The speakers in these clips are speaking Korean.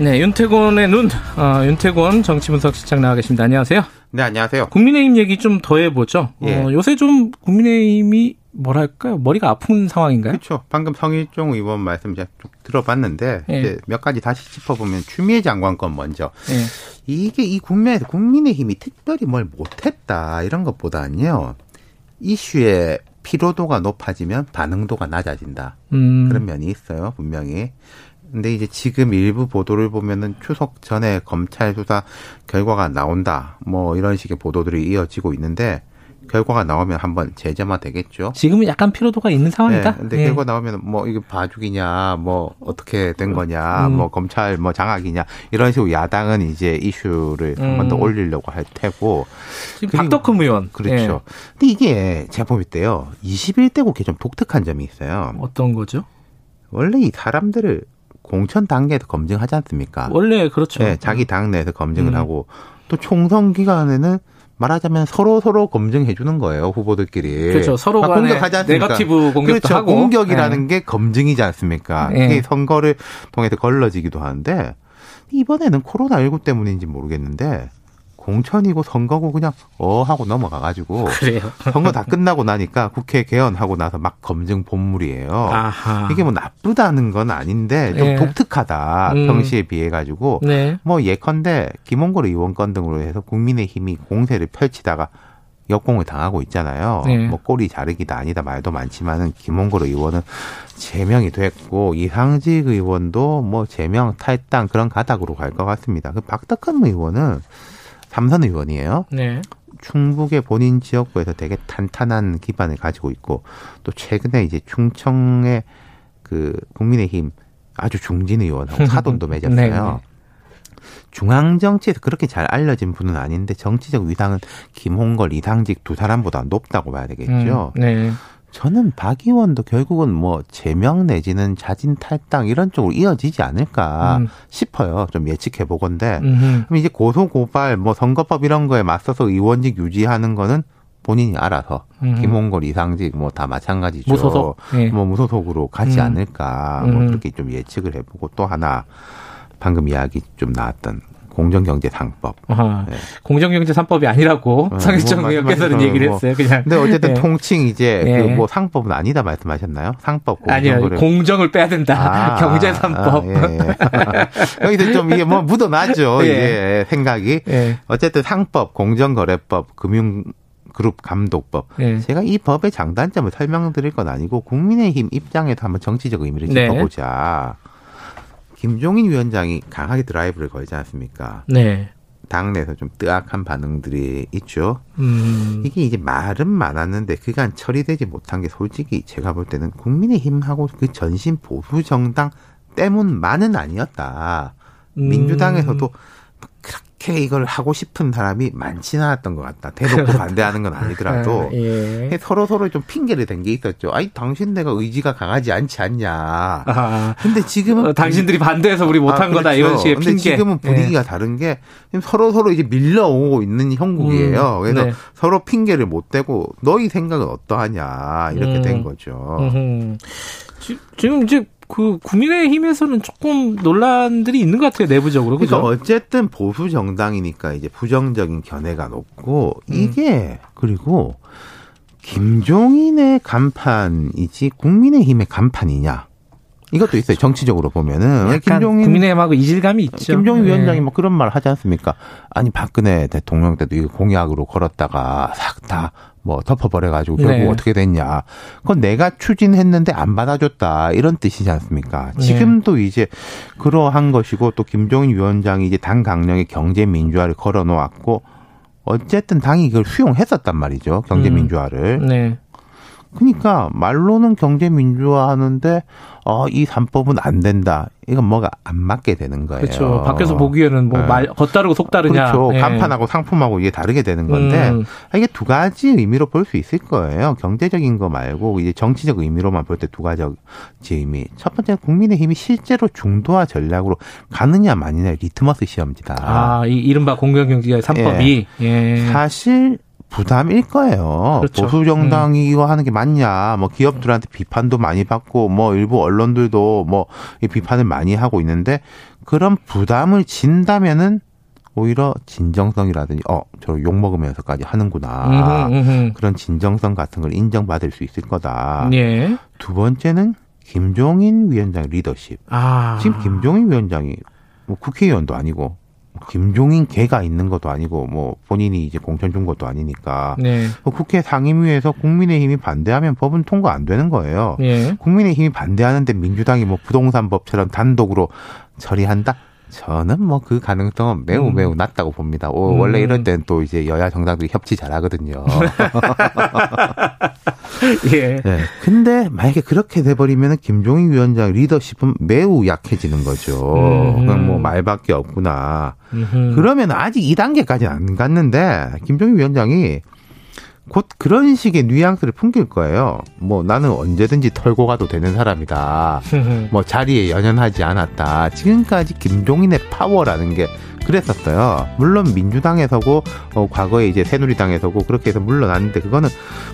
네, 윤태곤의 눈, 어, 윤태곤 정치분석 실장 나와 계십니다. 안녕하세요. 네, 안녕하세요. 국민의힘 얘기 좀 더 해보죠. 예. 어, 요새 좀 국민의힘이 뭐랄까요? 머리가 아픈 상황인가요? 그렇죠. 방금 성일종 의원 말씀 제가 쭉 들어봤는데 예. 이제 몇 가지 다시 짚어보면 추미애 장관 건 먼저 예. 이게 이 국면에서 국민의힘이 특별히 뭘 못했다 이런 것보다는요 이슈의 피로도가 높아지면 반응도가 낮아진다 음, 그런 면이 있어요 분명히. 근데 이제 지금 일부 보도를 보면은 추석 전에 검찰 수사 결과가 나온다 뭐 이런 식의 보도들이 이어지고 있는데 결과가 나오면 한번 재점화 되겠죠. 지금은 약간 피로도가 있는 상황이다. 네, 근데 예. 결과 나오면 뭐 이게 봐주기냐, 뭐 어떻게 된 거냐, 음. 뭐 검찰 뭐 장악이냐 이런 식으로 야당은 이제 이슈를 한번더 음. 올리려고 할 테고. 박덕흠 의원. 그렇죠. 예. 근데 이게 제가 볼 때요, 21대 국회 좀 독특한 점이 있어요. 어떤 거죠? 원래 이 사람들을 공천 단계에서 검증하지 않습니까? 원래 그렇죠. 네, 자기 당 내에서 검증을 음. 하고 또 총선 기간에는 말하자면 서로 서로 검증해 주는 거예요 후보들끼리. 그렇죠. 서로 막 간에 공격하지 않습니까? 네거티브 공격도 그렇죠. 하고. 공격이라는 게 검증이지 않습니까? 예. 이게 선거를 통해서 걸러지기도 하는데 이번에는 코로나 19 때문인지 모르겠는데 공천이고 선거고 그냥 어 하고 넘어가 가지고 그래요. 선거 다 끝나고 나니까 국회 개헌하고 나서 막 검증 본물이에요. 아하. 이게 뭐 나쁘다는 건 아닌데 좀 예. 독특하다 음. 평시에 비해 가지고 네. 뭐 예컨대 김홍걸 의원 건 등으로 해서 국민의힘이 공세를 펼치다가 역공을 당하고 있잖아요. 네. 뭐 꼬리 자르기다 아니다 말도 많지만은 김홍걸 의원은 제명이 됐고 이상직 의원도 뭐 제명 탈당 그런 가닥으로 갈 것 같습니다. 그 박덕흠 의원은 삼선 의원이에요. 네. 충북의 본인 지역구에서 되게 탄탄한 기반을 가지고 있고 또 최근에 이제 충청의 그 국민의힘 아주 중진 의원하고 사돈도 맺었어요. 네, 네. 중앙 정치에서 그렇게 잘 알려진 분은 아닌데 정치적 위상은 김홍걸, 이상직 두 사람보다 높다고 봐야 되겠죠. 음, 네. 저는 박 의원도 결국은 뭐 제명 내지는 자진 탈당 이런 쪽으로 이어지지 않을까 음. 싶어요. 좀 예측해 보건데. 그럼 이제 고소 고발 뭐 선거법 이런 거에 맞서서 의원직 유지하는 거는 본인이 알아서 음. 김홍걸 이상직 뭐 다 마찬가지죠. 무소속. 예. 뭐 무소속으로 가지 음. 않을까 뭐 음. 그렇게 좀 예측을 해보고 또 하나 방금 이야기 좀 나왔던 공정경제 상법. 아하. 네. 공정경제 3법이 아니라고 어, 상일정 뭐 의원께서는 얘기를 뭐. 했어요. 그냥. 근데 어쨌든 예. 통칭 이제 예. 그뭐 상법은 아니다 말씀하셨나요? 상법 아니요, 공정거래. 공정을 빼야 된다. 아, 경제 아, 3법. 예, 예. 여기서 좀 이게 뭐 묻어나죠. 예. 이제 생각이. 예. 어쨌든 상법, 공정거래법, 금융 그룹 감독법. 예. 제가 이 법의 장단점을 설명드릴 건 아니고 국민의힘 입장에서 한번 정치적 의미를 네. 짚어보자. 김종인 위원장이 강하게 드라이브를 걸지 않습니까? 네. 당내에서 좀 뜨악한 반응들이 있죠. 음. 이게 이제 말은 많았는데 그간 처리되지 못한 게 솔직히 제가 볼 때는 국민의힘하고 그 전신 보수 정당 때문만은 아니었다. 음. 민주당에서도 그렇게 이걸 하고 싶은 사람이 많지는 않았던 것 같다. 대놓고 반대하는 건 아니더라도 아, 예. 서로 서로 좀 핑계를 댄 게 있었죠. 아니 당신네가 의지가 강하지 않지 않냐. 아, 근데 지금은 어, 당신들이 반대해서 우리 못한 아, 거다 그렇죠. 이런 식의 근데 핑계. 지금은 분위기가 다른 게 서로 서로 이제 밀려오고 있는 형국이에요. 음, 그래서 네. 서로 핑계를 못 대고 너희 생각은 어떠하냐 이렇게 음. 된 거죠. 음흠. 지- 지금 이제 그 국민의힘에서는 조금 논란들이 있는 것 같아요 내부적으로 그죠? 그러니까 어쨌든 보수 정당이니까 이제 부정적인 견해가 높고 음. 이게 그리고 김종인의 간판이지 국민의힘의 간판이냐 이것도 있어요. 정치적으로 보면은 김종인 국민의힘하고 이질감이 있죠. 김종인 네. 위원장이 뭐 그런 말 하지 않습니까? 아니 박근혜 대통령 때도 이거 공약으로 걸었다가 싹 다 뭐 덮어버려가지고 결국 네. 어떻게 됐냐? 그건 내가 추진했는데 안 받아줬다 이런 뜻이지 않습니까? 네. 지금도 이제 그러한 것이고 또 김종인 위원장이 이제 당 강령의 경제 민주화를 걸어놓았고 어쨌든 당이 이걸 수용했었단 말이죠 경제 음. 민주화를. 네. 그러니까 말로는 경제 민주화 하는데 어, 이 3법은 안 된다. 이건 뭐가 안 맞게 되는 거예요. 그렇죠. 밖에서 보기에는 뭐 네. 말 겉다르고 속다르냐. 그렇죠. 예. 간판하고 상품하고 이게 다르게 되는 건데 음. 이게 두 가지 의미로 볼 수 있을 거예요. 경제적인 거 말고 이제 정치적 의미로만 볼 때 두 가지 의미. 첫 번째 국민의 힘이 실제로 중도화 전략으로 가느냐 마느냐 리트머스 시험지다. 아, 이 이른바 공정경제 3법이 예. 사실 부담일 거예요. 그렇죠. 보수 정당이 이거 하는 게 맞냐? 뭐 기업들한테 비판도 많이 받고 뭐 일부 언론들도 뭐이 비판을 많이 하고 있는데 그런 부담을 진다면은 오히려 진정성이라든지 어저 욕 먹으면서까지 하는구나. 음흠, 음흠. 그런 진정성 같은 걸 인정받을 수 있을 거다. 예. 두 번째는 김종인 위원장 리더십. 아. 지금 김종인 위원장이 뭐 국회의원도 아니고 김종인 개가 있는 것도 아니고 뭐 본인이 이제 공천 준 것도 아니니까 네. 그 국회 상임위에서 국민의힘이 반대하면 법은 통과 안 되는 거예요. 예. 국민의힘이 반대하는데 민주당이 뭐 부동산법처럼 단독으로 처리한다? 저는 뭐 그 가능성은 매우 음. 매우 낮다고 봅니다. 오, 음. 원래 이럴 땐 또 이제 여야 정당들이 협치 잘하거든요. 예. 네. 근데 만약에 그렇게 돼버리면 김종인 위원장 리더십은 매우 약해지는 거죠. 음. 그건 뭐 말밖에 없구나. 음흠. 그러면 아직 2단계까지는 안 갔는데 김종인 위원장이 곧 그런 식의 뉘앙스를 풍길 거예요. 뭐 나는 언제든지 털고 가도 되는 사람이다. 뭐 자리에 연연하지 않았다. 지금까지 김종인의 파워라는 게 그랬었어요. 물론 민주당에서고 어, 과거에 이제 새누리당에서고 그렇게 해서 물러났는데 그거는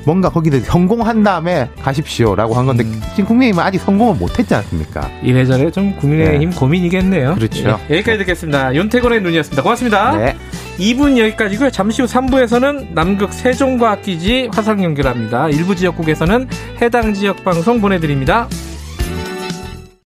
뭔가 거기서 성공한 다음에 가십시오라고 한 건데 음. 지금 국민의힘은 아직 성공을 못했지 않습니까? 이래저래 좀 국민의힘 고민이겠네요. 그렇죠. 예, 여기까지 듣겠습니다. 윤태곤의 눈이었습니다. 고맙습니다. 네. 2분 여기까지고요. 잠시 후 3부에서는 남극 세종과학기지 화상 연결합니다. 일부 지역국에서는 해당 지역 방송 보내드립니다.